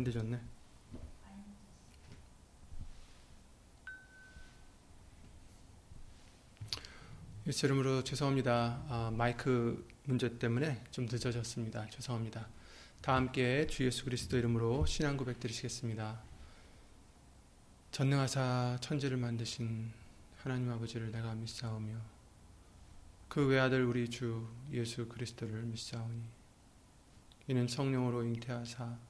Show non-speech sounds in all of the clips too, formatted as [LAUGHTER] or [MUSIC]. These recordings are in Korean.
많이 늦었네. 예수 이름으로 죄송합니다. 아, 마이크 문제 때문에 좀 늦어졌습니다. 죄송합니다. 다 함께 주 예수 그리스도 이름으로 신앙 고백 드리시겠습니다. 전능하사 천지를 만드신 하나님 아버지를 내가 믿사오며 그 외아들 우리 주 예수 그리스도를 믿사오니 이는 성령으로 잉태하사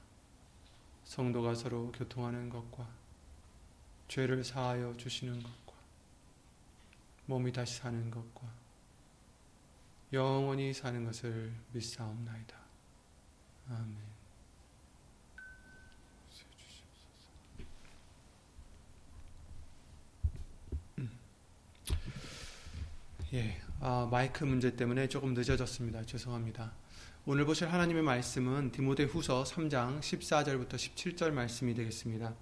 성도가 서로 교통하는 것과 죄를 사하여 주시는 것과 몸이 다시 사는 것과 영원히 사는 것을 믿사옵나이다. 아멘. 예, 아, 마이크 문제 때문에 조금 늦어졌습니다. 죄송합니다. 오늘 보실 하나님의 말씀은 디모데 후서 3장 14절부터 17절 말씀이 되겠습니다.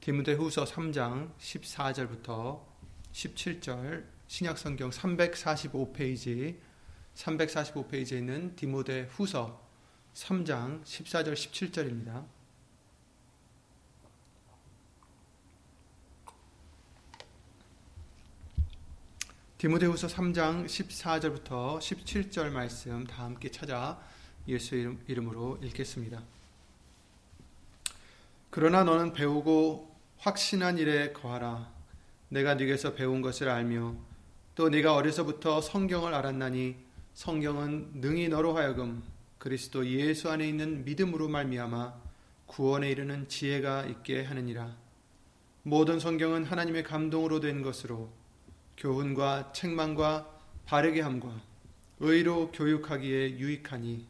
디모데 후서 3장 14절부터 17절 신약성경 345페이지 345페이지에 있는 디모데 후서 3장 14절 17절입니다. 디모데후서 3장 14절부터 17절 말씀 다 함께 찾아 예수 이름으로 읽겠습니다. 그러나 너는 배우고 확신한 일에 거하라. 내가 네게서 배운 것을 알며 또 네가 어려서부터 성경을 알았나니 성경은 능히 너로 하여금 그리스도 예수 안에 있는 믿음으로 말미암아 구원에 이르는 지혜가 있게 하느니라. 모든 성경은 하나님의 감동으로 된 것으로 교훈과 책망과 바르게 함과 의로 교육하기에 유익하니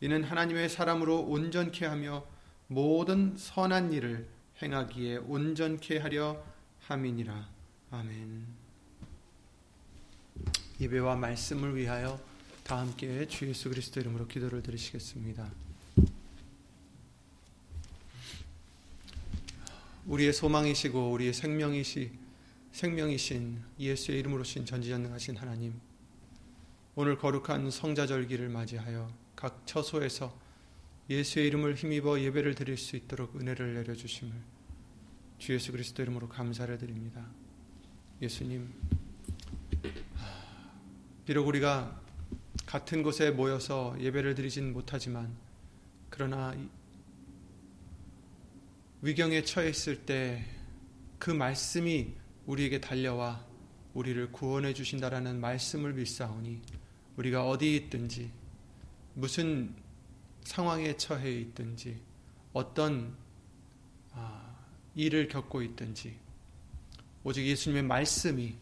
이는 하나님의 사람으로 온전케 하며 모든 선한 일을 행하기에 온전케 하려 함이니라. 아멘. 예배와 말씀을 위하여 다 함께 주 예수 그리스도 이름으로 기도를 드리시겠습니다. 우리의 소망이시고 우리의 생명이시 생명이신 예수의 이름으로 신 전지전능하신 하나님 오늘 거룩한 성자절기를 맞이하여 각 처소에서 예수의 이름을 힘입어 예배를 드릴 수 있도록 은혜를 내려주심을 주 예수 그리스도 이름으로 감사를 드립니다. 예수님 비록 우리가 같은 곳에 모여서 예배를 드리진 못하지만 그러나 위경에 처해 있을 때 그 말씀이 우리에게 달려와 우리를 구원해 주신다라는 말씀을 믿사오니 우리가 어디 있든지 무슨 상황에 처해 있든지 어떤 아, 일을 겪고 있든지 오직 예수님의 말씀이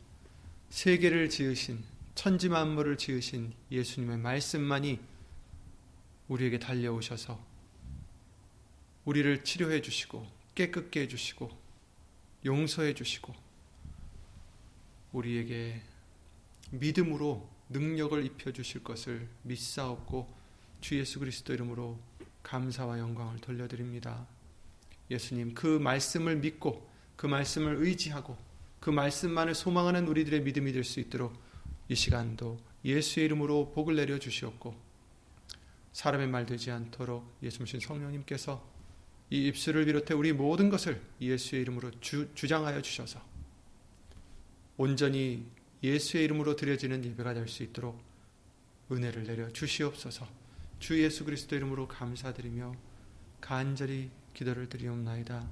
세계를 지으신 천지 만물을 지으신 예수님의 말씀만이 우리에게 달려오셔서 우리를 치료해 주시고 깨끗게 해 주시고 용서해 주시고 우리에게 믿음으로 능력을 입혀 주실 것을 믿사옵고 주 예수 그리스도 이름으로 감사와 영광을 돌려드립니다. 예수님 그 말씀을 믿고 그 말씀을 의지하고 그 말씀만을 소망하는 우리들의 믿음이 될 수 있도록 이 시간도 예수의 이름으로 복을 내려 주시옵고 사람의 말 되지 않도록 예수님 성령님께서 이 입술을 비롯해 우리 모든 것을 예수의 이름으로 주, 주장하여 주셔서 온전히 예수의 이름으로 드려지는 예배가 될 수 있도록 은혜를 내려 주시옵소서. 주 예수 그리스도 이름으로 감사드리며 간절히 기도를 드리옵나이다.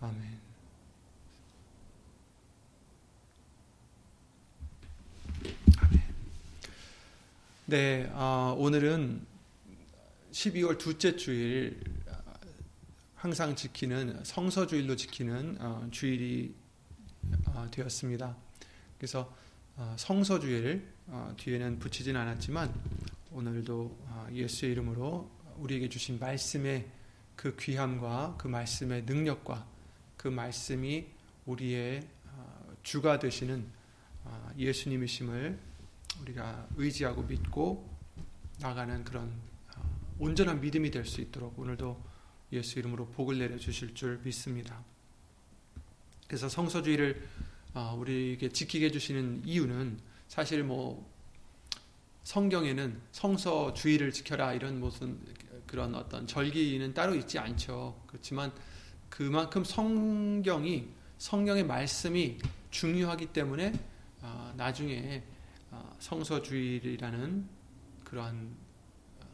아멘. 아멘. 네, 어, 오늘은 12월 둘째 주일 항상 지키는 성서주일로 지키는 어, 주일이 어, 되었습니다. 그래서 어, 성서주일 어, 뒤에는 붙이진 않았지만 오늘도 예수의 이름으로 우리에게 주신 말씀에 그 귀함과 그 말씀의 능력과 그 말씀이 우리의 어, 주가 되시는 어, 예수님이심을 우리가 의지하고 믿고 나가는 그런 어, 온전한 믿음이 될 수 있도록 오늘도 예수 이름으로 복을 내려 주실 줄 믿습니다. 그래서 성서주의를 우리에게 지키게 해주시는 이유는 사실 뭐 성경에는 성서 주의를 지켜라 이런 무슨 그런 어떤 절기는 따로 있지 않죠. 그렇지만 그만큼 성경이 성경의 말씀이 중요하기 때문에 어, 나중에 어, 성서주의라는 그러한 어,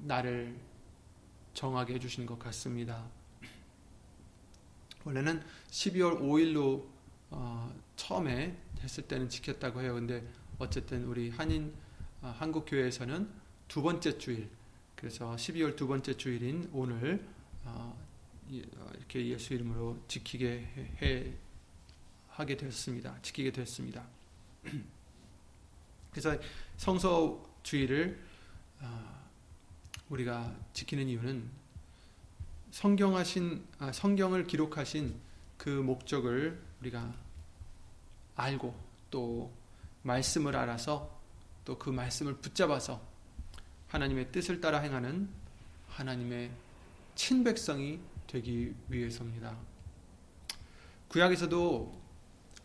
날을 정하게 해주신 것 같습니다. 원래는 12월 5일로 처음에 했을 때는 지켰다고 해요. 근데 어쨌든 우리 한인 한국 교회에서는 두 번째 주일, 그래서 12월 두 번째 주일인 오늘 어, 이렇게 예수 이름으로 지키게 해, 하게 됐습니다. 지키게 됐습니다. [CLEARS THROAT] 그래서 성서 주의를 어, 우리가 지키는 이유는 성경하신 아, 성경을 기록하신 그 목적을 우리가 알고 또 말씀을 알아서 또 그 말씀을 붙잡아서 하나님의 뜻을 따라 행하는 하나님의 친백성이 되기 위해서입니다. 구약에서도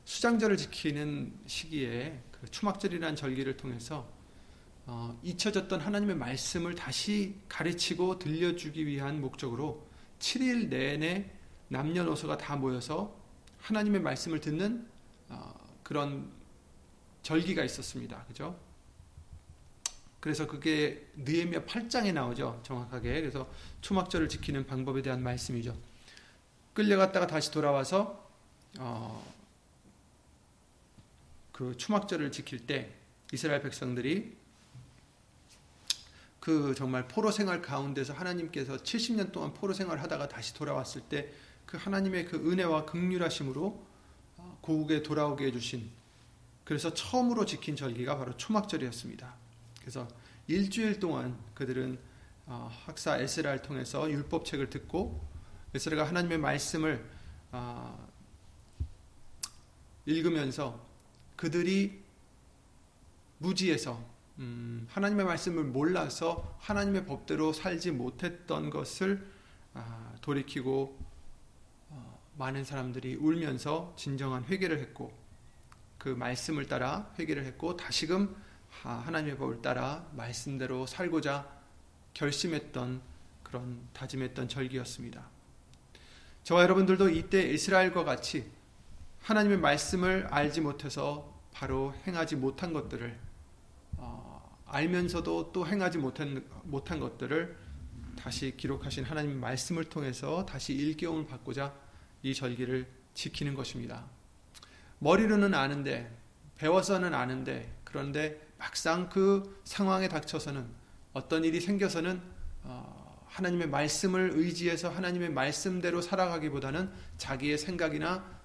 수장절을 지키는 시기에 그 추막절이라는 절기를 통해서 어, 잊혀졌던 하나님의 말씀을 다시 가르치고 들려주기 위한 목적으로 7일 내내 남녀노소가 다 모여서 하나님의 말씀을 듣는 어, 그런 절기가 있었습니다. 그죠? 그래서 그게 느헤미야 8장에 나오죠. 정확하게. 그래서 초막절을 지키는 방법에 대한 말씀이죠. 끌려갔다가 다시 돌아와서 어, 그 추막절을 지킬 때 이스라엘 백성들이 그 정말 포로 생활 가운데서 하나님께서 70년 동안 포로 생활을 하다가 다시 돌아왔을 때 그 하나님의 그 은혜와 극률하심으로 어, 고국에 돌아오게 해주신 그래서 처음으로 지킨 절기가 바로 초막절이었습니다. 그래서 일주일 동안 그들은 어, 학사 에스라를 통해서 율법책을 듣고 에스라가 하나님의 말씀을 어, 읽으면서 그들이 무지에서 음, 하나님의 말씀을 몰라서 하나님의 법대로 살지 못했던 것을 아, 돌이키고 어, 많은 사람들이 울면서 진정한 회개를 했고 그 말씀을 따라 회개를 했고 다시금 하나님의 법을 따라 말씀대로 살고자 결심했던 그런 다짐했던 절기였습니다. 저와 여러분들도 이때 이스라엘과 같이 하나님의 말씀을 알지 못해서 바로 행하지 못한 것들을 어, 알면서도 또 행하지 못한, 못한 것들을 다시 기록하신 하나님의 말씀을 통해서 다시 일깨움을 받고자 이 절기를 지키는 것입니다. 머리로는 아는데 배워서는 아는데 그런데 막상 그 상황에 닥쳐서는 어떤 일이 생겨서는 어, 하나님의 말씀을 의지해서 하나님의 말씀대로 살아가기보다는 자기의 생각이나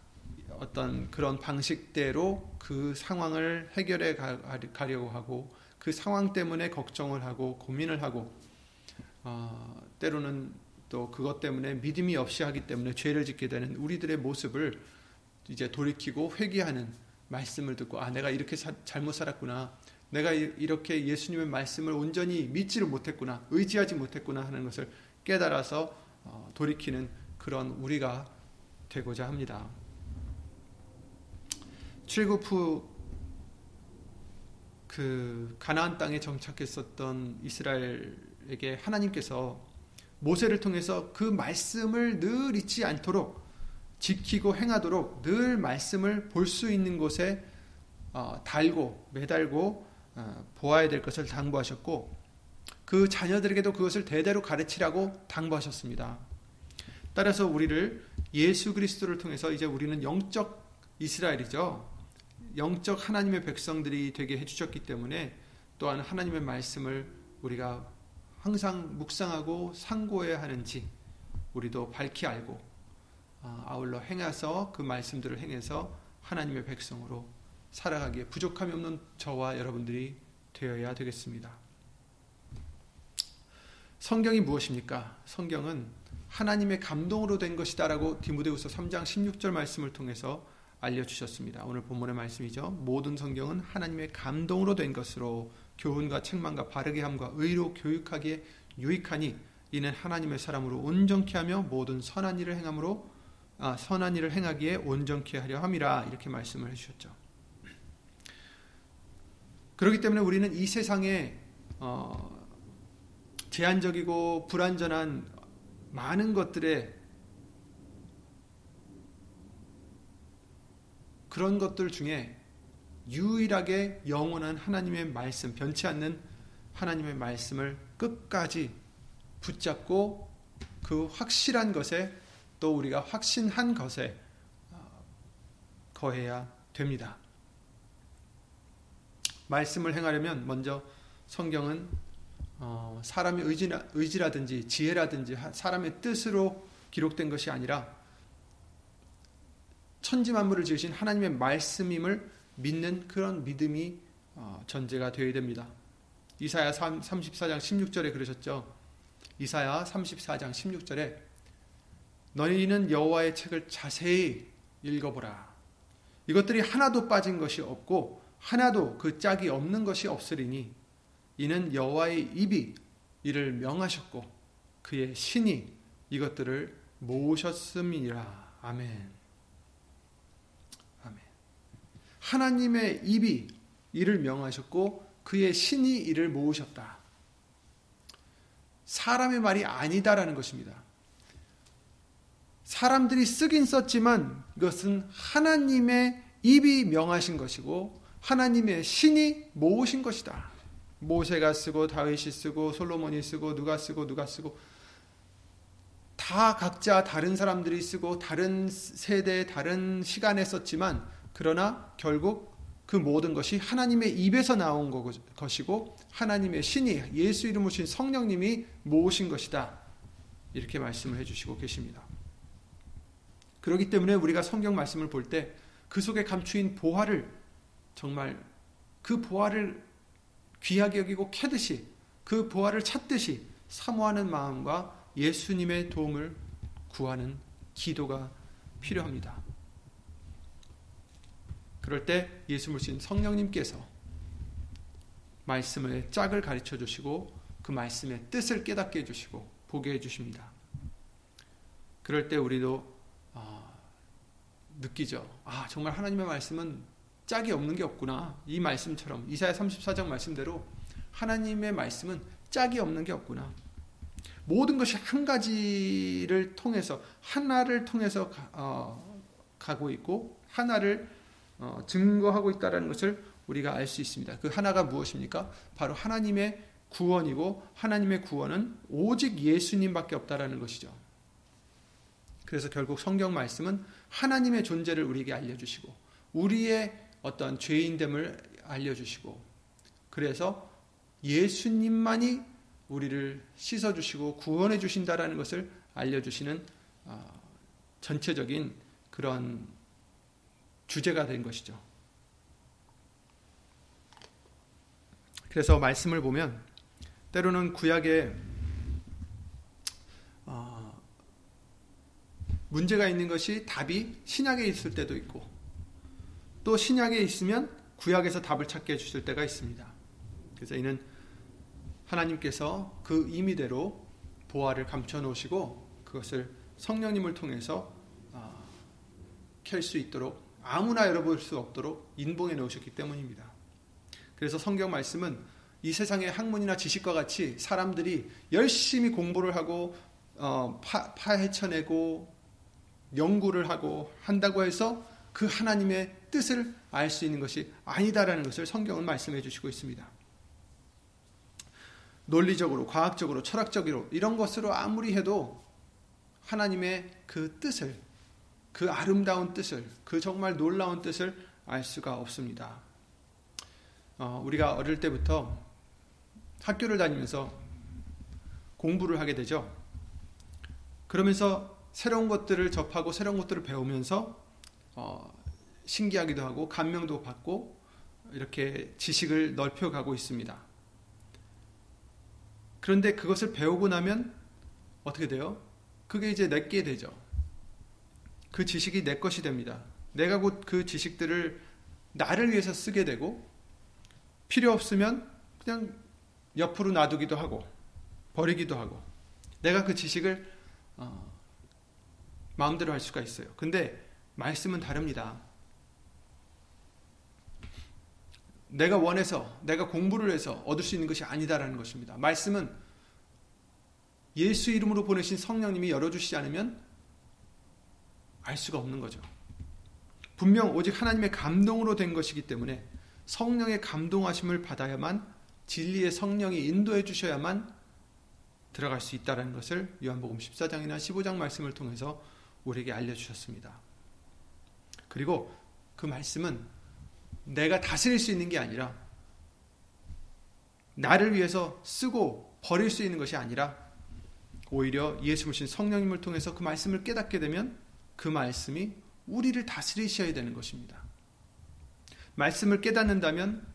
어떤 그런 방식대로 그 상황을 해결해 가려고 하고 그 상황 때문에 걱정을 하고 고민을 하고 어, 때로는 또 그것 때문에 믿음이 없이 하기 때문에 죄를 짓게 되는 우리들의 모습을 이제 돌이키고 회개하는 말씀을 듣고 아 내가 이렇게 사, 잘못 살았구나 내가 이렇게 예수님의 말씀을 온전히 믿지를 못했구나, 의지하지 못했구나 하는 것을 깨달아서 어, 돌이키는 그런 우리가 되고자 합니다. 출국 후 그 가나안 땅에 정착했었던 이스라엘에게 하나님께서 모세를 통해서 그 말씀을 늘 잊지 않도록 지키고 행하도록 늘 말씀을 볼 수 있는 곳에 어, 달고 매달고 어, 보아야 될 것을 당부하셨고 그 자녀들에게도 그것을 대대로 가르치라고 당부하셨습니다. 따라서 우리를 예수 그리스도를 통해서 이제 우리는 영적 이스라엘이죠. 영적 하나님의 백성들이 되게 해주셨기 때문에 또한 하나님의 말씀을 우리가 항상 묵상하고 상고해야 하는지 우리도 밝히 알고 어, 아울러 행해서 그 말씀들을 행해서 하나님의 백성으로 살아가기에 부족함이 없는 저와 여러분들이 되어야 되겠습니다. 성경이 무엇입니까? 성경은 하나님의 감동으로 된 것이다라고 디모데후서 3장 16절 말씀을 통해서 알려주셨습니다. 오늘 본문의 말씀이죠. 모든 성경은 하나님의 감동으로 된 것으로 교훈과 책망과 바르게 함과 의로 교육하기에 유익하니 이는 하나님의 사람으로 온전케 하며 모든 선한 일을 행함으로 아, 선한 일을 행하기에 온전케 하려 함이라 이렇게 말씀을 해 주셨죠. 그렇기 때문에 우리는 이 세상에 어, 제한적이고 불완전한 많은 것들에 그런 것들 중에 유일하게 영원한 하나님의 말씀, 변치 않는 하나님의 말씀을 끝까지 붙잡고 그 확실한 것에 또 우리가 확신한 것에 어, 거해야 됩니다. 말씀을 행하려면 먼저 성경은 어, 사람의 의지나, 의지라 든지 지혜라든지 사람의 뜻으로 기록된 것이 아니라 천지 만물을 지으신 하나님의 말씀임을 믿는 그런 믿음이 어, 전제가 되어야 됩니다. 이사야 34장 16절에 그러셨죠. 이사야 34장 16절에 너희는 여호와의 책을 자세히 읽어보라. 이것들이 하나도 빠진 것이 없고 하나도 그 짝이 없는 것이 없으리니 이는 여호와의 입이 이를 명하셨고 그의 신이 이것들을 모으셨음이라. 아멘. 아멘. 하나님의 입이 이를 명하셨고 그의 신이 이를 모으셨다. 사람의 말이 아니다라는 것입니다. 사람들이 쓰긴 썼지만 이것은 하나님의 입이 명하신 것이고 하나님의 신이 모으신 것이다. 모세가 쓰고 다윗이 쓰고 솔로몬이 쓰고 누가 쓰고 누가 쓰고 다 각자 다른 사람들이 쓰고 다른 세대 다른 시간에 썼지만 그러나 결국 그 모든 것이 하나님의 입에서 나온 것이고 하나님의 신이 예수 이름으로 신 성령님이 모으신 것이다. 이렇게 말씀을 해 주시고 계십니다. 그렇기 때문에 우리가 성경 말씀을 볼 때 그 속에 감추인 보화를 정말 그 보화를 귀하게 여기고 캐듯이 그 보화를 찾듯이 사모하는 마음과 예수님의 도움을 구하는 기도가 필요합니다. 그럴 때 예수 물신 성령님께서 말씀의 짝을 가르쳐 주시고 그 말씀의 뜻을 깨닫게 해 주시고 보게 해 주십니다. 그럴 때 우리도 어, 느끼죠. 아 정말 하나님의 말씀은 짝이 없는 게 없구나. 이 말씀처럼 이사야 34장 말씀대로 하나님의 말씀은 짝이 없는 게 없구나. 모든 것이 한 가지를 통해서 하나를 통해서 가, 어, 가고 있고 하나를 어, 증거하고 있다는 것을 우리가 알 수 있습니다. 그 하나가 무엇입니까? 바로 하나님의 구원이고 하나님의 구원은 오직 예수님밖에 없다라는 것이죠. 그래서 결국 성경 말씀은 하나님의 존재를 우리에게 알려주시고 우리의 어떤 죄인됨을 알려주시고 그래서 예수님만이 우리를 씻어주시고 구원해 주신다라는 것을 알려주시는 어, 전체적인 그런 주제가 된 것이죠. 그래서 말씀을 보면 때로는 구약에 어, 문제가 있는 것이 답이 신약에 있을 때도 있고 또 신약에 있으면 구약에서 답을 찾게 해주실 때가 있습니다. 그래서 이는 하나님께서 그 임의대로 보화를 감춰 놓으시고 그것을 성령님을 통해서 어, 켤수 있도록 아무나 열어볼 수 없도록 인봉해 놓으셨기 때문입니다. 그래서 성경 말씀은 이 세상의 학문이나 지식과 같이 사람들이 열심히 공부를 하고 어, 파, 파헤쳐내고 연구를 하고 한다고 해서 그 하나님의 뜻을 알 수 있는 것이 아니다라는 것을 성경은 말씀해 주시고 있습니다. 논리적으로, 과학적으로, 철학적으로 이런 것으로 아무리 해도 하나님의 그 뜻을, 그 아름다운 뜻을, 그 정말 놀라운 뜻을 알 수가 없습니다. 어, 우리가 어릴 때부터 학교를 다니면서 공부를 하게 되죠. 그러면서 새로운 것들을 접하고 새로운 것들을 배우면서 어, 신기하기도 하고 감명도 받고 이렇게 지식을 넓혀가고 있습니다. 그런데 그것을 배우고 나면 어떻게 돼요? 그게 이제 내게 되죠. 그 지식이 내 것이 됩니다. 내가 곧 그 지식들을 나를 위해서 쓰게 되고 필요 없으면 그냥 옆으로 놔두기도 하고 버리기도 하고 내가 그 지식을 어, 마음대로 할 수가 있어요. 근데 말씀은 다릅니다. 내가 원해서 내가 공부를 해서 얻을 수 있는 것이 아니다라는 것입니다. 말씀은 예수 이름으로 보내신 성령님이 열어주시지 않으면 알 수가 없는 거죠. 분명 오직 하나님의 감동으로 된 것이기 때문에 성령의 감동하심을 받아야만 진리의 성령이 인도해 주셔야만 들어갈 수 있다는 것을 요한복음 14장이나 15장 말씀을 통해서 우리에게 알려주셨습니다. 그리고 그 말씀은 내가 다스릴 수 있는 게 아니라 나를 위해서 쓰고 버릴 수 있는 것이 아니라 오히려 예수 모신 성령님을 통해서 그 말씀을 깨닫게 되면 그 말씀이 우리를 다스리셔야 되는 것입니다. 말씀을 깨닫는다면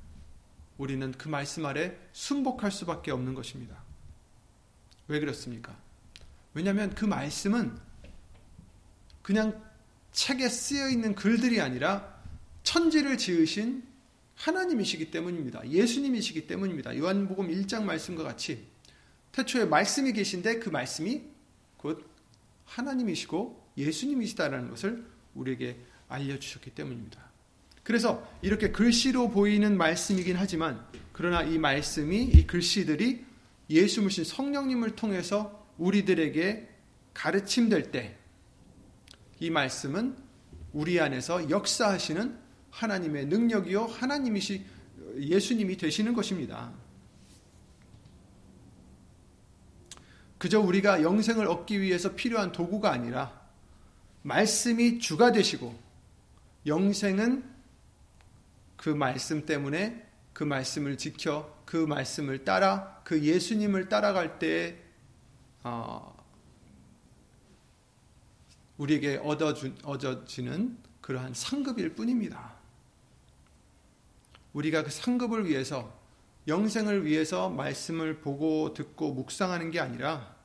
우리는 그 말씀 아래 순복할 수밖에 없는 것입니다. 왜 그렇습니까? 왜냐하면 그 말씀은 그냥 책에 쓰여 있는 글들이 아니라 천지를 지으신 하나님이시기 때문입니다. 예수님이시기 때문입니다. 요한복음 1장 말씀과 같이 태초에 말씀이 계신데 그 말씀이 곧 하나님이시고 예수님이시다라는 것을 우리에게 알려주셨기 때문입니다. 그래서 이렇게 글씨로 보이는 말씀이긴 하지만 그러나 이 말씀이 이 글씨들이 예수 모신 성령님을 통해서 우리들에게 가르침될 때 이 말씀은 우리 안에서 역사하시는 하나님의 능력이요 하나님이시 예수님이 되시는 것입니다. 그저 우리가 영생을 얻기 위해서 필요한 도구가 아니라 말씀이 주가 되시고 영생은 그 말씀 때문에 그 말씀을 지켜 그 말씀을 따라 그 예수님을 따라갈 때 어, 우리에게 얻어주, 얻어지는 그러한 상급일 뿐입니다. 우리가 그 상급을 위해서 영생을 위해서 말씀을 보고 듣고 묵상하는 게 아니라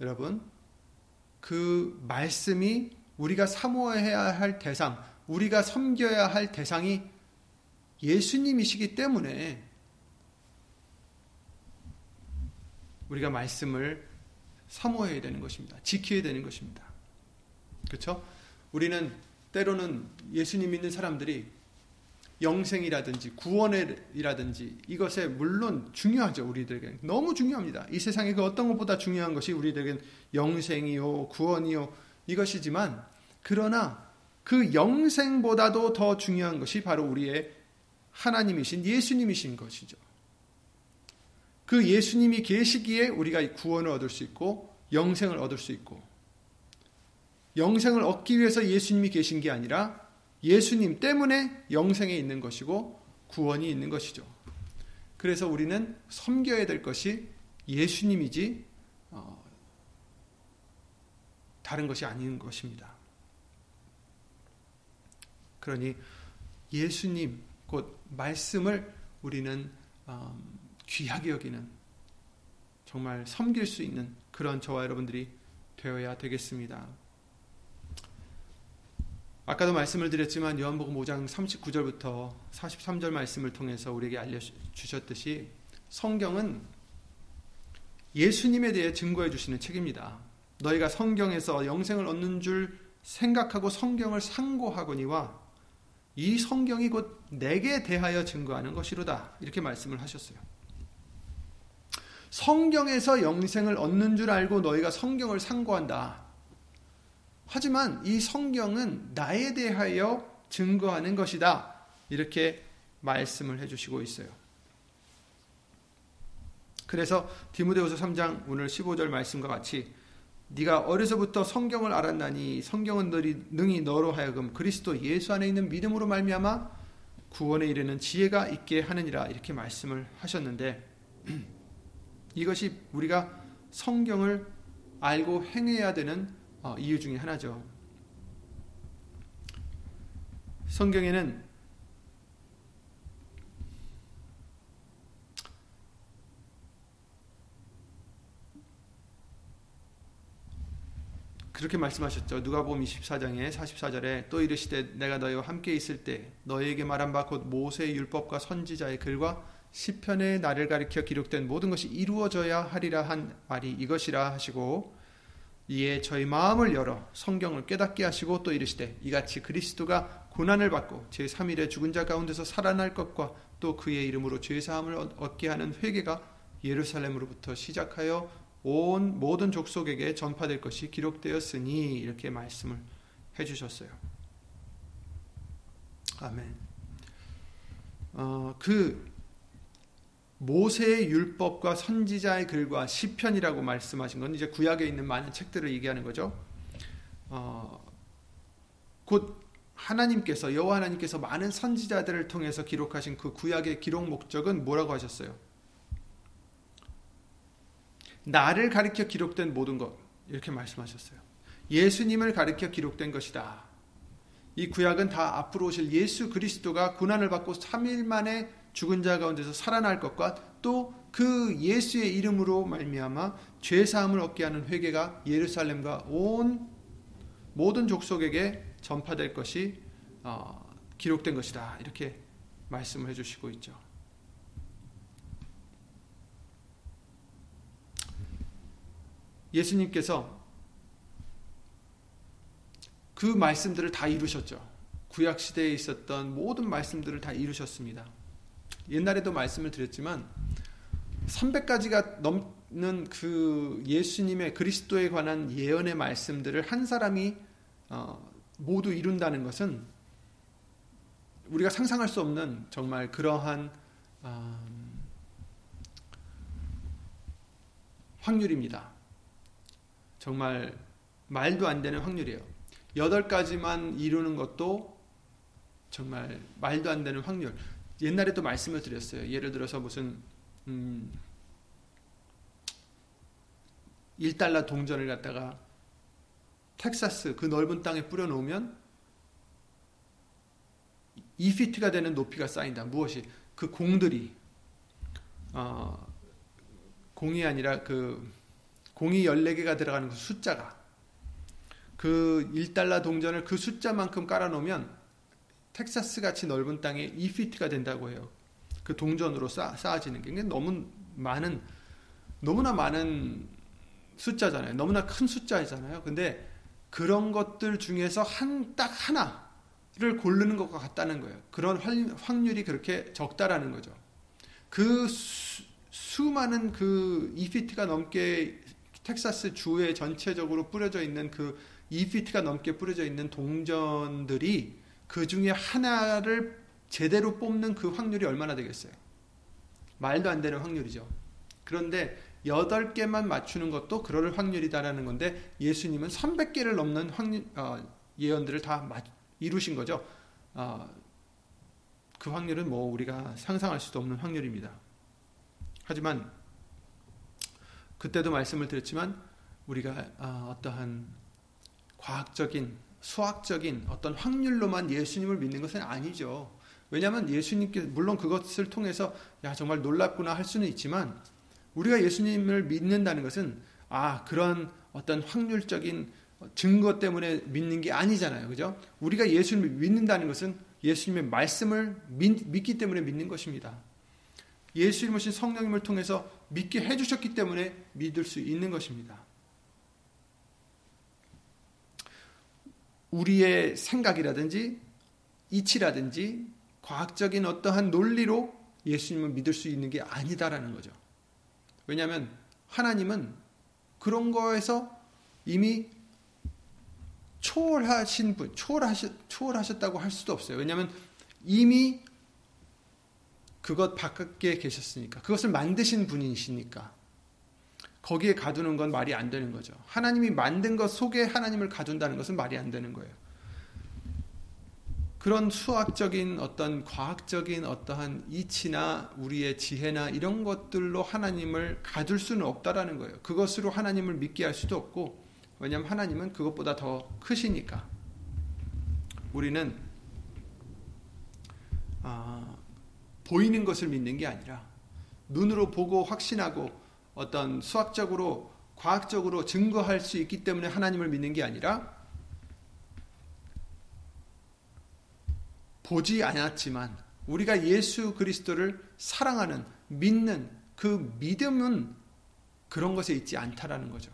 여러분 그 말씀이 우리가 사모해야 할 대상, 우리가 섬겨야 할 대상이 예수님이시기 때문에 우리가 말씀을 사모해야 되는 것입니다. 지켜야 되는 것입니다. 그렇죠? 우리는 때로는 예수님 믿는 사람들이 영생이라든지 구원이라든지 이것에 물론 중요하죠 우리들에게 너무 중요합니다. 이 세상에 그 어떤 것보다 중요한 것이 우리들에겐 영생이요 구원이요 이것이지만 그러나 그 영생보다도 더 중요한 것이 바로 우리의 하나님이신 예수님이신 것이죠. 그 예수님이 계시기에 우리가 구원을 얻을 수 있고 영생을 얻을 수 있고 영생을 얻기 위해서 예수님이 계신 게 아니라 예수님 때문에 영생에 있는 것이고 구원이 있는 것이죠. 그래서 우리는 섬겨야 될 것이 예수님이지 어, 다른 것이 아닌 것입니다. 그러니 예수님 곧 말씀을 우리는 어, 귀하게 여기는 정말 섬길 수 있는 그런 저와 여러분들이 되어야 되겠습니다. 아까도 말씀을 드렸지만 요한복음 5장 39절부터 43절 말씀을 통해서 우리에게 알려주셨듯이 성경은 예수님에 대해 증거해 주시는 책입니다. 너희가 성경에서 영생을 얻는 줄 생각하고 성경을 상고하거니와 이 성경이 곧 내게 대하여 증거하는 것이로다. 이렇게 말씀을 하셨어요. 성경에서 영생을 얻는 줄 알고 너희가 성경을 상고한다. 하지만 이 성경은 나에 대하여 증거하는 것이다. 이렇게 말씀을 해주시고 있어요. 그래서 디모데후서 3장 오늘 15절 말씀과 같이 네가 어려서부터 성경을 알았나니 성경은 너희 능히 너로 하여금 그리스도 예수 안에 있는 믿음으로 말미암아 구원에 이르는 지혜가 있게 하느니라 이렇게 말씀을 하셨는데 [CLEARS THROAT] 이것이 우리가 성경을 알고 행해야 되는 어, 이유 중에 하나죠. 성경에는 그렇게 말씀하셨죠. 누가복음 24장에 44절에 또 이르시되 내가 너희와 함께 있을 때 너희에게 말한 바 곧 모세의 율법과 선지자의 글과 시편의 나를 가리켜 기록된 모든 것이 이루어져야 하리라 한 말이 이것이라 하시고 이에 저희 마음을 열어 성경을 깨닫게 하시고 또 이르시되 이같이 그리스도가 고난을 받고 제3일에 죽은 자 가운데서 살아날 것과 또 그의 이름으로 죄 사함을 얻게 하는 회개가 예루살렘으로부터 시작하여 온 모든 족속에게 전파될 것이 기록되었으니 이렇게 말씀을 해 주셨어요. 아멘. 어, 그 모세의 율법과 선지자의 글과 시편이라고 말씀하신 건 이제 구약에 있는 많은 책들을 얘기하는 거죠. 어, 곧 하나님께서 여호와 하나님께서 많은 선지자들을 통해서 기록하신 그 구약의 기록 목적은 뭐라고 하셨어요? 나를 가리켜 기록된 모든 것 이렇게 말씀하셨어요. 예수님을 가리켜 기록된 것이다. 이 구약은 다 앞으로 오실 예수 그리스도가 고난을 받고 3일 만에 죽은 자 가운데서 살아날 것과 또 그 예수의 이름으로 말미암아 죄 사함을 얻게 하는 회개가 예루살렘과 온 모든 족속에게 전파될 것이 어, 기록된 것이다. 이렇게 말씀을 해 주시고 있죠. 예수님께서 그 말씀들을 다 이루셨죠. 구약 시대에 있었던 모든 말씀들을 다 이루셨습니다. 옛날에도 말씀을 드렸지만 300가지가 넘는 그 예수님의 그리스도에 관한 예언의 말씀들을 한 사람이 어, 모두 이룬다는 것은 우리가 상상할 수 없는 정말 그러한 어, 확률입니다. 정말 말도 안 되는 확률이에요. 여덟 가지만 이루는 것도 정말 말도 안 되는 확률. 옛날에도 말씀을 드렸어요. 예를 들어서 무슨 음, 1달러 동전을 갖다가 텍사스 그 넓은 땅에 뿌려 놓으면 2피트가 되는 높이가 쌓인다. 무엇이? 그 공들이 어, 공이 아니라 그 공이 14개가 들어가는 그 숫자가 그 1달러 동전을 그 숫자만큼 깔아 놓으면 텍사스 같이 넓은 땅에 2피트가 된다고 해요. 그 동전으로 쌓, 쌓아지는 게 너무 많은 너무나 많은 숫자잖아요. 너무나 큰 숫자이잖아요. 근데 그런 것들 중에서 한 딱 하나를 고르는 것과 같다는 거예요. 그런 확률이 그렇게 적다라는 거죠. 그 수, 수많은 그 2피트가 넘게 텍사스 주에 전체적으로 뿌려져 있는 그 2피트가 넘게 뿌려져 있는 동전들이 그 중에 하나를 제대로 뽑는 그 확률이 얼마나 되겠어요? 말도 안 되는 확률이죠. 그런데 8개만 맞추는 것도 그럴 확률이다라는 건데 예수님은 300개를 넘는 확률, 어, 예언들을 다 이루신 거죠. 어, 그 확률은 뭐 우리가 상상할 수도 없는 확률입니다. 하지만 그때도 말씀을 드렸지만 우리가 어, 어떠한 과학적인 수학적인 어떤 확률로만 예수님을 믿는 것은 아니죠. 왜냐하면 예수님께 물론 그것을 통해서 야 정말 놀랍구나 할 수는 있지만 우리가 예수님을 믿는다는 것은 아 그런 어떤 확률적인 증거 때문에 믿는 게 아니잖아요, 그죠? 우리가 예수님을 믿는다는 것은 예수님의 말씀을 믿, 믿기 때문에 믿는 것입니다. 예수님을 신 성령님을 통해서 믿게 해주셨기 때문에 믿을 수 있는 것입니다. 우리의 생각이라든지 이치라든지 과학적인 어떠한 논리로 예수님을 믿을 수 있는 게 아니다라는 거죠. 왜냐하면 하나님은 그런 거에서 이미 초월하신 분, 초월하셨, 초월하셨다고 할 수도 없어요. 왜냐하면 이미 그것 바깥에 계셨으니까. 그것을 만드신 분이시니까. 거기에 가두는 건 말이 안 되는 거죠. 하나님이 만든 것 속에 하나님을 가둔다는 것은 말이 안 되는 거예요. 그런 수학적인 어떤 과학적인 어떠한 이치나 우리의 지혜나 이런 것들로 하나님을 가둘 수는 없다라는 거예요. 그것으로 하나님을 믿게 할 수도 없고 왜냐하면 하나님은 그것보다 더 크시니까. 우리는 아, 보이는 것을 믿는 게 아니라 눈으로 보고 확신하고 어떤 수학적으로 과학적으로 증거할 수 있기 때문에 하나님을 믿는 게 아니라 보지 않았지만 우리가 예수 그리스도를 사랑하는 믿는 그 믿음은 그런 것에 있지 않다라는 거죠.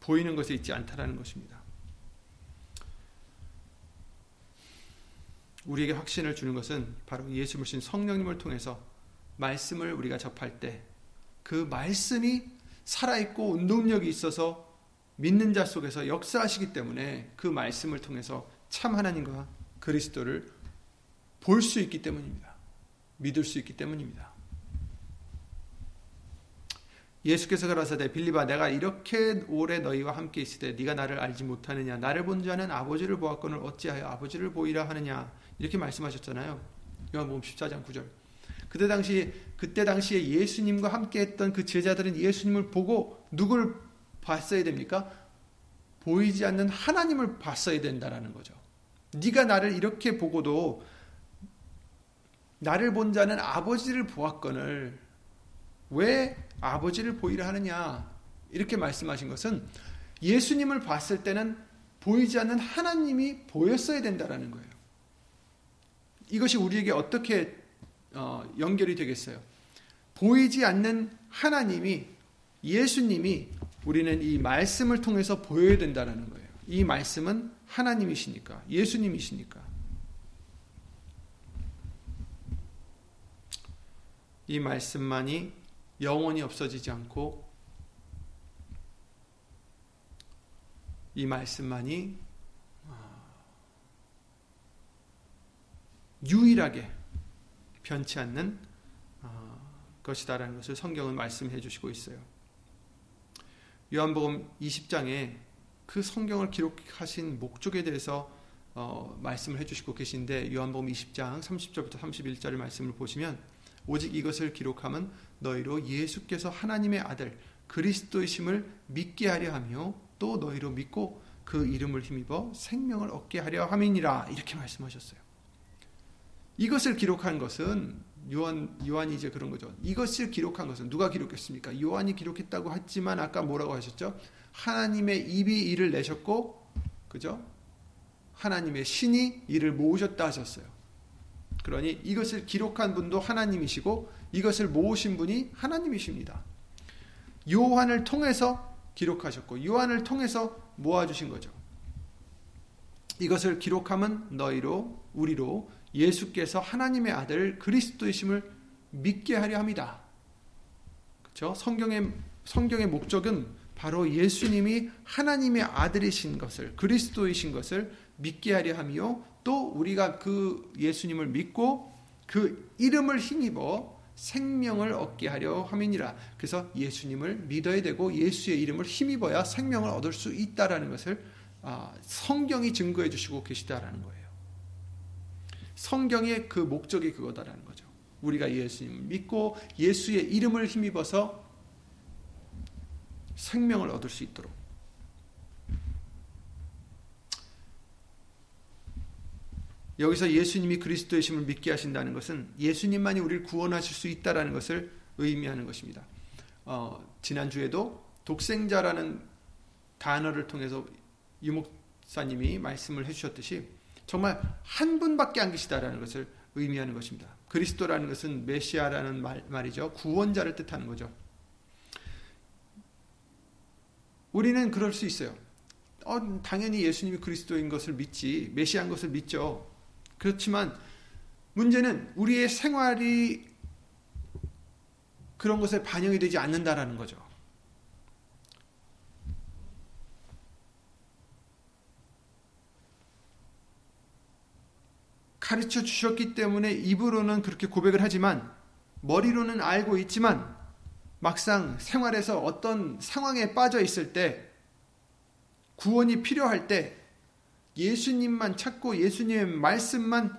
보이는 것에 있지 않다라는 것입니다. 우리에게 확신을 주는 것은 바로 예수 모신 성령님을 통해서 말씀을 우리가 접할 때 그 말씀이 살아있고 운동력이 있어서 믿는 자 속에서 역사하시기 때문에 그 말씀을 통해서 참 하나님과 그리스도를 볼 수 있기 때문입니다. 믿을 수 있기 때문입니다. 예수께서 가라사대 빌리바 내가 이렇게 오래 너희와 함께 있으되 네가 나를 알지 못하느냐 나를 본 자는 아버지를 보았거늘 어찌하여 아버지를 보이라 하느냐 이렇게 말씀하셨잖아요. 요한복음 14장 9절. 그때 당시 그때 당시에 예수님과 함께 했던 그 제자들은 예수님을 보고 누굴 봤어야 됩니까? 보이지 않는 하나님을 봤어야 된다라는 거죠. 네가 나를 이렇게 보고도 나를 본 자는 아버지를 보았거늘 왜 아버지를 보이라 하느냐 이렇게 말씀하신 것은 예수님을 봤을 때는 보이지 않는 하나님이 보였어야 된다라는 거예요. 이것이 우리에게 어떻게 어, 연결이 되겠어요? 보이지 않는 하나님이 예수님이 우리는 이 말씀을 통해서 보여야 된다라는 거예요. 이 말씀은 하나님이시니까 예수님이시니까 이 말씀만이 영원히 없어지지 않고 이 말씀만이 어, 유일하게 변치 않는 어, 것이다라는 것을 성경은 말씀해 주시고 있어요. 요한복음 20장에 그 성경을 기록하신 목적에 대해서 어, 말씀을 해주시고 계신데 요한복음 20장 30절부터 31절의 말씀을 보시면 오직 이것을 기록함은 너희로 예수께서 하나님의 아들 그리스도이심을 믿게 하려 하며 또 너희로 믿고 그 이름을 힘입어 생명을 얻게 하려 함이니라 이렇게 말씀하셨어요. 이것을 기록한 것은 요한 요한이 이제 그런 거죠. 이것을 기록한 것은 누가 기록했습니까? 요한이 기록했다고 했지만 아까 뭐라고 하셨죠? 하나님의 입이 이를 내셨고 그죠? 하나님의 신이 이를 모으셨다 하셨어요. 그러니 이것을 기록한 분도 하나님이시고 이것을 모으신 분이 하나님이십니다. 요한을 통해서 기록하셨고 요한을 통해서 모아 주신 거죠. 이것을 기록함은 너희로 우리로 예수께서 하나님의 아들 그리스도이심을 믿게 하려 합니다. 그렇죠? 성경의 성경의 목적은 바로 예수님이 하나님의 아들이신 것을 그리스도이신 것을 믿게 하려 하며 또 우리가 그 예수님을 믿고 그 이름을 힘입어 생명을 얻게 하려 함이니라. 그래서 예수님을 믿어야 되고 예수의 이름을 힘입어야 생명을 얻을 수 있다라는 것을 아, 성경이 증거해 주시고 계시다라는 거예요. 성경의 그 목적이 그거다라는 거죠. 우리가 예수님을 믿고 예수의 이름을 힘입어서 생명을 얻을 수 있도록 여기서 예수님이 그리스도의심을 믿게 하신다는 것은 예수님만이 우리를 구원하실 수 있다라는 것을 의미하는 것입니다. 어, 지난 주에도 독생자라는 단어를 통해서 유목사님이 말씀을 해주셨듯이 정말 한 분밖에 안 계시다라는 것을 의미하는 것입니다. 그리스도라는 것은 메시아라는 말, 말이죠. 구원자를 뜻하는 거죠. 우리는 그럴 수 있어요. 어, 당연히 예수님이 그리스도인 것을 믿지, 메시아인 것을 믿죠. 그렇지만 문제는 우리의 생활이 그런 것에 반영이 되지 않는다라는 거죠. 가르쳐 주셨기 때문에 입으로는 그렇게 고백을 하지만 머리로는 알고 있지만 막상 생활에서 어떤 상황에 빠져 있을 때 구원이 필요할 때 예수님만 찾고 예수님의 말씀만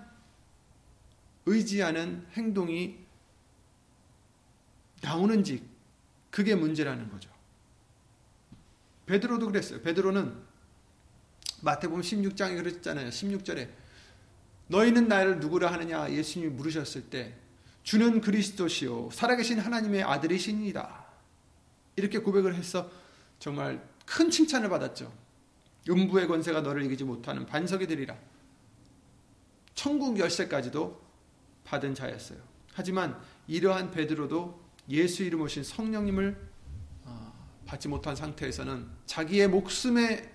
의지하는 행동이 나오는지 그게 문제라는 거죠. 베드로도 그랬어요. 베드로는 마태복음 16장에 그랬잖아요. 16절에 너희는 나를 누구라 하느냐 예수님이 물으셨을 때 주는 그리스도시요 살아계신 하나님의 아들이시니라 이렇게 고백을 해서 정말 큰 칭찬을 받았죠. 음부의 권세가 너를 이기지 못하는 반석이 되리라. 천국 열쇠까지도 받은 자였어요. 하지만 이러한 베드로도 예수 이름 오신 성령님을 어, 받지 못한 상태에서는 자기의 목숨에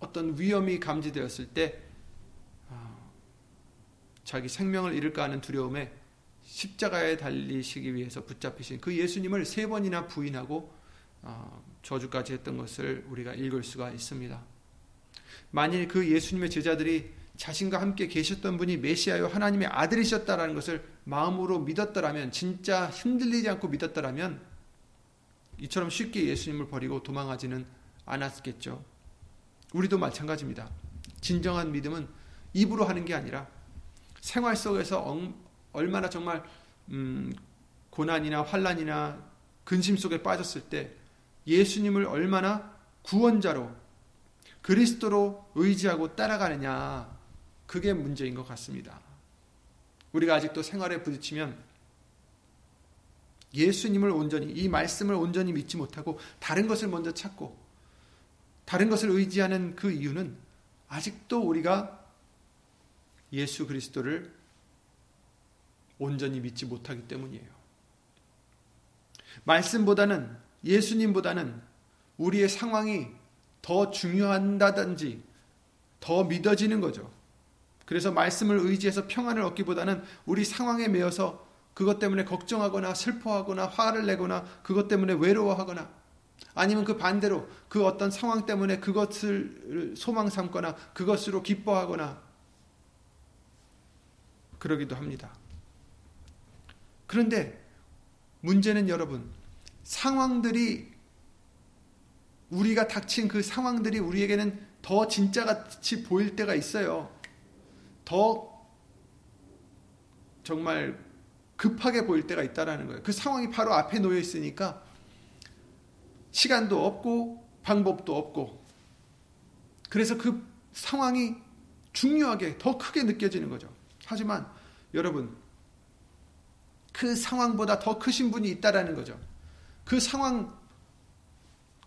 어떤 위험이 감지되었을 때 어, 자기 생명을 잃을까 하는 두려움에 십자가에 달리시기 위해서 붙잡히신 그 예수님을 세 번이나 부인하고 어, 저주까지 했던 것을 우리가 읽을 수가 있습니다. 만일 그 예수님의 제자들이 자신과 함께 계셨던 분이 메시아요 하나님의 아들이셨다라는 것을 마음으로 믿었더라면 진짜 흔들리지 않고 믿었더라면 이처럼 쉽게 예수님을 버리고 도망하지는 않았겠죠. 우리도 마찬가지입니다. 진정한 믿음은 입으로 하는 게 아니라 생활 속에서 얼마나 정말 음, 고난이나 환란이나 근심 속에 빠졌을 때 예수님을 얼마나 구원자로 그리스도로 의지하고 따라가느냐 그게 문제인 것 같습니다. 우리가 아직도 생활에 부딪히면 예수님을 온전히 이 말씀을 온전히 믿지 못하고 다른 것을 먼저 찾고 다른 것을 의지하는 그 이유는 아직도 우리가 예수 그리스도를 온전히 믿지 못하기 때문이에요. 말씀보다는 예수님보다는 우리의 상황이 더 중요한다든지 더 믿어지는 거죠. 그래서 말씀을 의지해서 평안을 얻기보다는 우리 상황에 매여서 그것 때문에 걱정하거나 슬퍼하거나 화를 내거나 그것 때문에 외로워하거나 아니면 그 반대로 그 어떤 상황 때문에 그것을 소망 삼거나 그것으로 기뻐하거나 그러기도 합니다. 그런데 문제는 여러분, 상황들이 우리가 닥친 그 상황들이 우리에게는 더 진짜같이 보일 때가 있어요. 더 정말 급하게 보일 때가 있다라는 거예요. 그 상황이 바로 앞에 놓여 있으니까 시간도 없고 방법도 없고 그래서 그 상황이 중요하게 더 크게 느껴지는 거죠. 하지만 여러분 그 상황보다 더 크신 분이 있다라는 거죠. 그 상황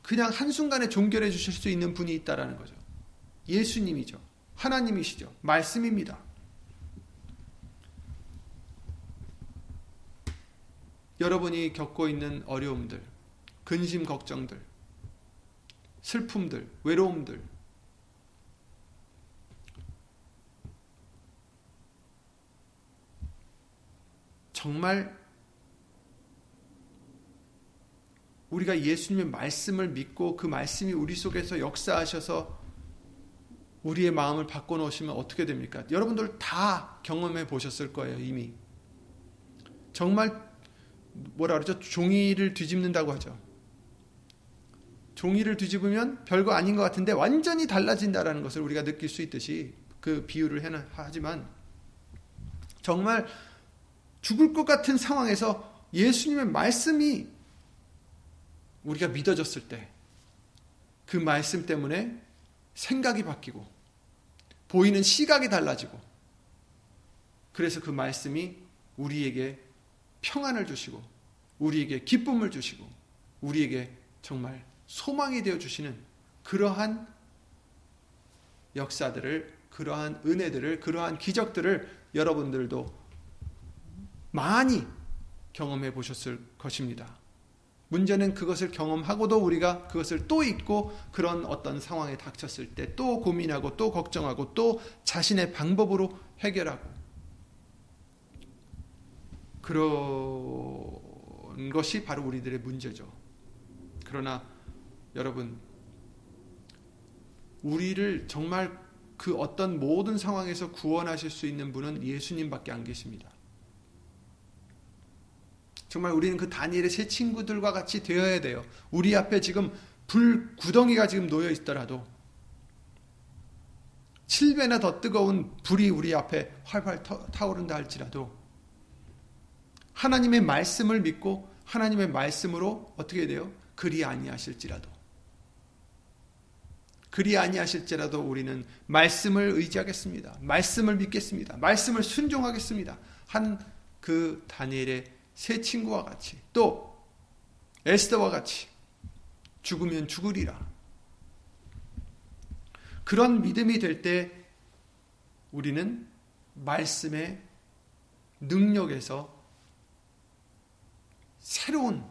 그냥 한순간에 종결해 주실 수 있는 분이 있다라는 거죠. 예수님이죠. 하나님이시죠. 말씀입니다. 여러분이 겪고 있는 어려움들, 근심 걱정들, 슬픔들, 외로움들, 정말 우리가 예수님의 말씀을 믿고 그 말씀이 우리 속에서 역사하셔서 우리의 마음을 바꿔놓으시면 어떻게 됩니까? 여러분들 다 경험해 보셨을 거예요, 이미. 정말 뭐라 그러죠? 종이를 뒤집는다고 하죠. 종이를 뒤집으면 별거 아닌 것 같은데 완전히 달라진다라는 것을 우리가 느낄 수 있듯이 그 비유를 하지만 정말 죽을 것 같은 상황에서 예수님의 말씀이 우리가 믿어졌을 때 그 말씀 때문에 생각이 바뀌고 보이는 시각이 달라지고 그래서 그 말씀이 우리에게 평안을 주시고 우리에게 기쁨을 주시고 우리에게 정말 소망이 되어 주시는 그러한 역사들을 그러한 은혜들을 그러한 기적들을 여러분들도 많이 경험해 보셨을 것입니다. 문제는 그것을 경험하고도 우리가 그것을 또 잊고 그런 어떤 상황에 닥쳤을 때 또 고민하고 또 걱정하고 또 자신의 방법으로 해결하고 그런 것이 바로 우리들의 문제죠. 그러나 여러분 우리를 정말 그 어떤 모든 상황에서 구원하실 수 있는 분은 예수님밖에 안 계십니다. 정말 우리는 그 다니엘의 새 친구들과 같이 되어야 돼요. 우리 앞에 지금 불 구덩이가 지금 놓여 있더라도 7배나 더 뜨거운 불이 우리 앞에 활활 타오른다 할지라도 하나님의 말씀을 믿고 하나님의 말씀으로 어떻게 돼요? 그리 아니하실지라도 그리 아니하실지라도 우리는 말씀을 의지하겠습니다. 말씀을 믿겠습니다. 말씀을 순종하겠습니다. 한 그 다니엘의 새 친구와 같이 또 에스더와 같이 죽으면 죽으리라. 그런 믿음이 될 때 우리는 말씀의 능력에서 새로운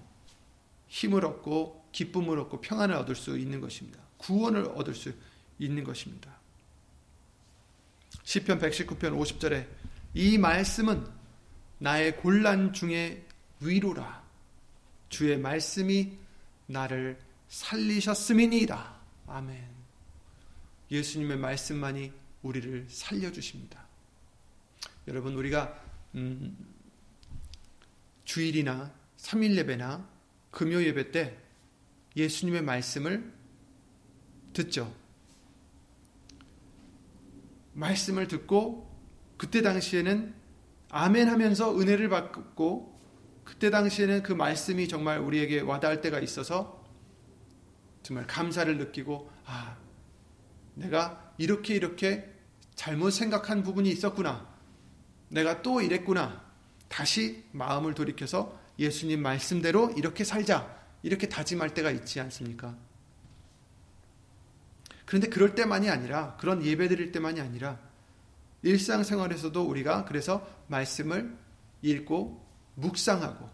힘을 얻고 기쁨을 얻고 평안을 얻을 수 있는 것입니다. 구원을 얻을 수 있는 것입니다. 시편 119편 50절에 이 말씀은 나의 곤란 중에 위로라. 주의 말씀이 나를 살리셨음이니이다. 아멘. 예수님의 말씀만이 우리를 살려주십니다. 여러분, 우리가, 음, 주일이나 3일 예배나 금요 예배 때 예수님의 말씀을 듣죠. 말씀을 듣고 그때 당시에는 아멘 하면서 은혜를 받고 그때 당시에는 그 말씀이 정말 우리에게 와닿을 때가 있어서 정말 감사를 느끼고 아 내가 이렇게 이렇게 잘못 생각한 부분이 있었구나. 내가 또 이랬구나. 다시 마음을 돌이켜서 예수님 말씀대로 이렇게 살자. 이렇게 다짐할 때가 있지 않습니까? 그런데 그럴 때만이 아니라 그런 예배 드릴 때만이 아니라 일상생활에서도 우리가 그래서 말씀을 읽고 묵상하고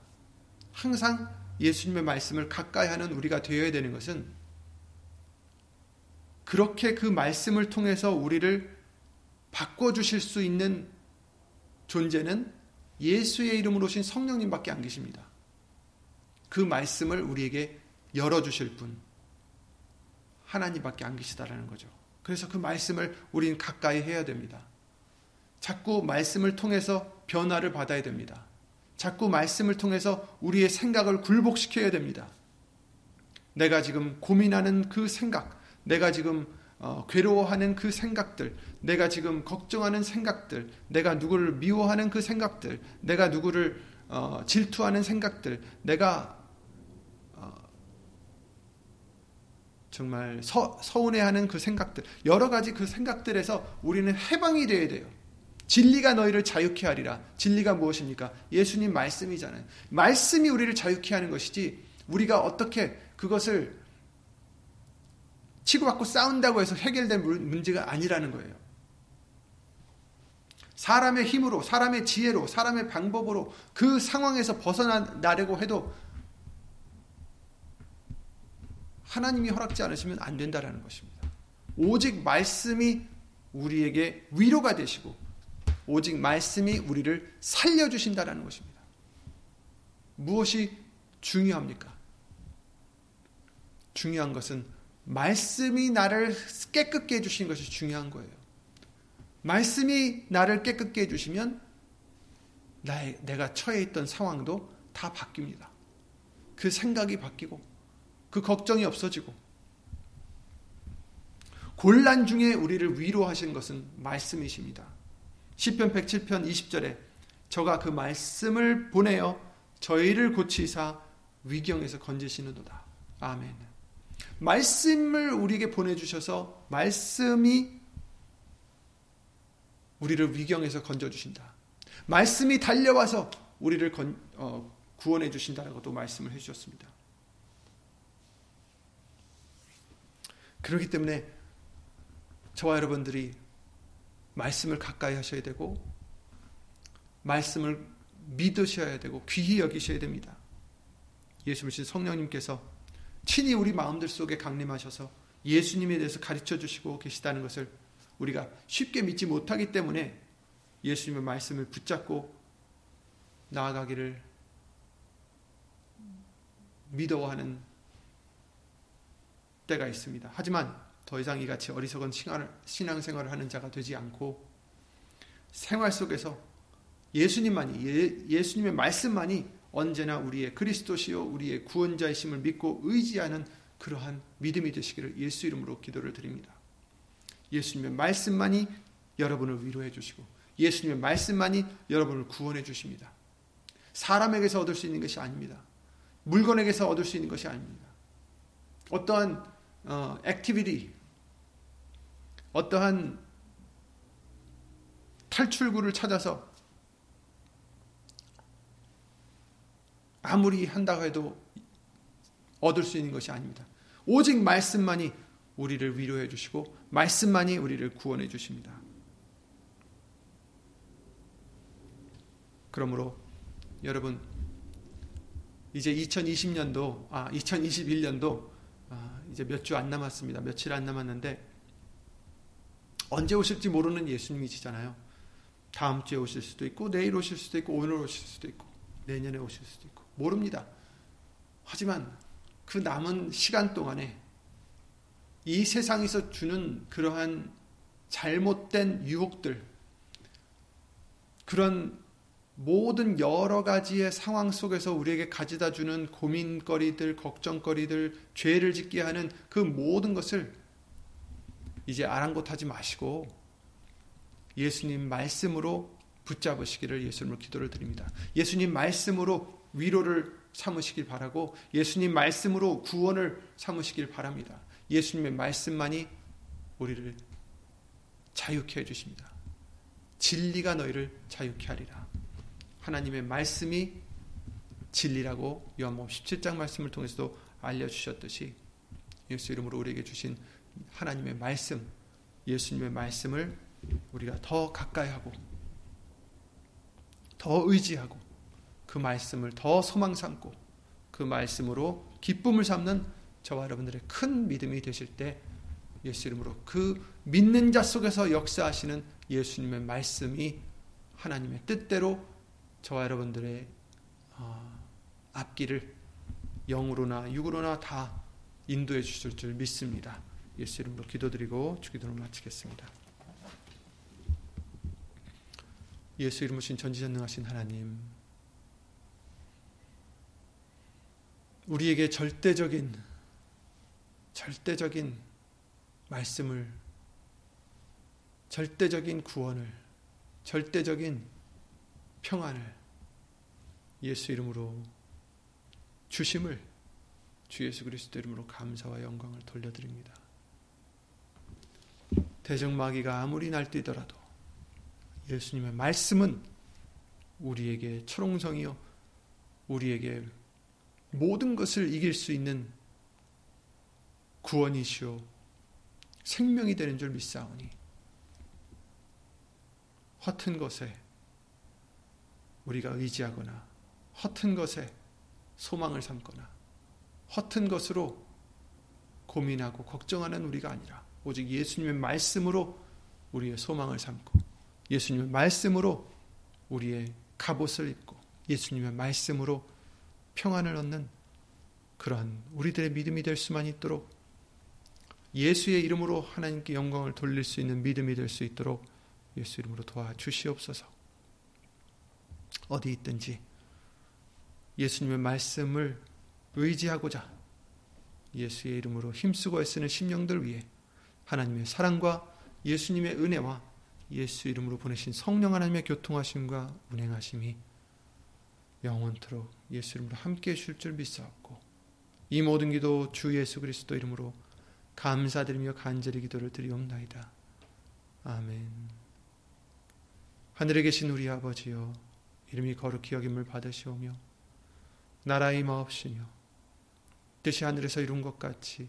항상 예수님의 말씀을 가까이 하는 우리가 되어야 되는 것은 그렇게 그 말씀을 통해서 우리를 바꿔주실 수 있는 존재는 예수의 이름으로 오신 성령님밖에 안 계십니다. 그 말씀을 우리에게 열어주실 분, 하나님밖에 안 계시다라는 거죠. 그래서 그 말씀을 우리는 가까이 해야 됩니다. 자꾸 말씀을 통해서 변화를 받아야 됩니다. 자꾸 말씀을 통해서 우리의 생각을 굴복시켜야 됩니다. 내가 지금 고민하는 그 생각, 내가 지금 어, 괴로워하는 그 생각들, 내가 지금 걱정하는 생각들, 내가 누구를 미워하는 그 생각들, 내가 누구를 어, 질투하는 생각들, 내가 어, 정말 서, 서운해하는 그 생각들, 여러 가지 그 생각들에서 우리는 해방이 되어야 돼요. 진리가 너희를 자유케 하리라. 진리가 무엇입니까? 예수님 말씀이잖아요. 말씀이 우리를 자유케 하는 것이지 우리가 어떻게 그것을 치고받고 싸운다고 해서 해결된 문제가 아니라는 거예요. 사람의 힘으로, 사람의 지혜로, 사람의 방법으로 그 상황에서 벗어나려고 해도 하나님이 허락지 않으시면 안 된다라는 것입니다. 오직 말씀이 우리에게 위로가 되시고 오직 말씀이 우리를 살려주신다라는 것입니다. 무엇이 중요합니까? 중요한 것은 말씀이 나를 깨끗게 해주신 것이 중요한 거예요. 말씀이 나를 깨끗게 해주시면 나의, 내가 처해 있던 상황도 다 바뀝니다. 그 생각이 바뀌고 그 걱정이 없어지고 곤란 중에 우리를 위로하신 것은 말씀이십니다. 10편 107편 20절에 저가 그 말씀을 보내어 저희를 고치사 위경에서 건지시는도다. 아멘. 말씀을 우리에게 보내 주셔서 말씀이 우리를 위경에서 건져 주신다. 말씀이 달려와서 우리를 건, 어, 구원해 주신다라고 또 말씀을 해 주셨습니다. 그렇기 때문에 저와 여러분들이 말씀을 가까이 하셔야 되고 말씀을 믿으셔야 되고 귀히 여기셔야 됩니다. 예수님 성령님께서 친히 우리 마음들 속에 강림하셔서 예수님에 대해서 가르쳐 주시고 계시다는 것을 우리가 쉽게 믿지 못하기 때문에 예수님의 말씀을 붙잡고 나아가기를 믿어하는 때가 있습니다. 하지만 더 이상 이같이 어리석은 신앙생활을 하는 자가 되지 않고 생활 속에서 예수님만이 예, 수님의 말씀만이 언제나 우리의 그리스도시요 우리의 구원자이심을 믿고 의지하는 그러한 믿음이 되시기를 예수 이름으로 기도를 드립니다. 예수님의 말씀만이 여러분을 위로해 주시고 예수님의 말씀만이 여러분을 구원해 주십니다. 사람에게서 얻을 수 있는 것이 아닙니다. 물건에게서 얻을 수 있는 것이 아닙니다. 어떠한 어, activity, 어떠한 탈출구를 찾아서 아무리 한다고 해도 얻을 수 있는 것이 아닙니다. 오직 말씀만이 우리를 위로해 주시고 말씀만이 우리를 구원해 주십니다. 그러므로 여러분 이제 2020년도 아 2021년도 아, 이제 몇 주 안 남았습니다. 며칠 안 남았는데 언제 오실지 모르는 예수님이시잖아요. 다음 주에 오실 수도 있고 내일 오실 수도 있고 오늘 오실 수도 있고 내년에 오실 수도 있고 모릅니다. 하지만 그 남은 시간 동안에 이 세상에서 주는 그러한 잘못된 유혹들 그런 모든 여러 가지의 상황 속에서 우리에게 가져다 주는 고민거리들, 걱정거리들, 죄를 짓게 하는 그 모든 것을 이제 아랑곳하지 마시고 예수님 말씀으로 붙잡으시기를 예수님으로 기도를 드립니다. 예수님 말씀으로 위로를 삼으시길 바라고 예수님 말씀으로 구원을 삼으시길 바랍니다. 예수님의 말씀만이 우리를 자유케 해 주십니다. 진리가 너희를 자유케 하리라. 하나님의 말씀이 진리라고 요한복음 17장 말씀을 통해서도 알려 주셨듯이 예수 이름으로 우리에게 주신 하나님의 말씀, 예수님의 말씀을 우리가 더 가까이 하고 더 의지하고 그 말씀을 더 소망 삼고 그 말씀으로 기쁨을 삼는 저와 여러분들의 큰 믿음이 되실 때 예수 이름으로 그 믿는 자 속에서 역사하시는 예수님의 말씀이 하나님의 뜻대로 저와 여러분들의 어, 앞길을 영으로나 육으로나 다 인도해 주실 줄 믿습니다. 예수 이름으로 기도드리고 주기도를 마치겠습니다. 예수 이름으로 신 전지전능하신 하나님 우리에게 절대적인 절대적인 말씀을 절대적인 구원을 절대적인 평안을 예수 이름으로 주심을 주 예수 그리스도 이름으로 감사와 영광을 돌려드립니다. 대적마귀가 아무리 날뛰더라도 예수님의 말씀은 우리에게 초롱성이요 우리에게 모든 것을 이길 수 있는 구원이시오. 생명이 되는 줄 믿사오니 허튼 것에 우리가 의지하거나 허튼 것에 소망을 삼거나 허튼 것으로 고민하고 걱정하는 우리가 아니라 오직 예수님의 말씀으로 우리의 소망을 삼고 예수님의 말씀으로 우리의 갑옷을 입고 예수님의 말씀으로 평안을 얻는 그러한 우리들의 믿음이 될 수만 있도록 예수의 이름으로 하나님께 영광을 돌릴 수 있는 믿음이 될 수 있도록 예수 이름으로 도와주시옵소서. 어디 있든지 예수님의 말씀을 의지하고자 예수의 이름으로 힘쓰고 애쓰는 심령들 위해 하나님의 사랑과 예수님의 은혜와 예수 이름으로 보내신 성령 하나님의 교통하심과 운행하심이 영원토록 예수 이름으로 함께 해주실 줄 믿사옵고 이 모든 기도 주 예수 그리스도 이름으로 감사드리며 간절히 기도를 드리옵나이다. 아멘 하늘에 계신 우리 아버지여 이름이 거룩히 여김을 받으시오며 나라의 마옵시며 뜻이 하늘에서 이룬 것 같이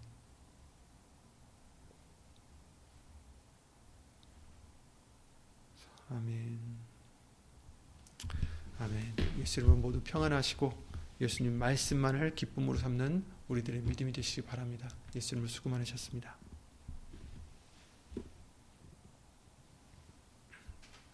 아멘. 아멘. 예수 이름으로 모두 평안하시고 예수님 말씀만을 기쁨으로 삼는 우리들의 믿음이 되시기 바랍니다. 예수 이름으로 수고 많으셨습니다.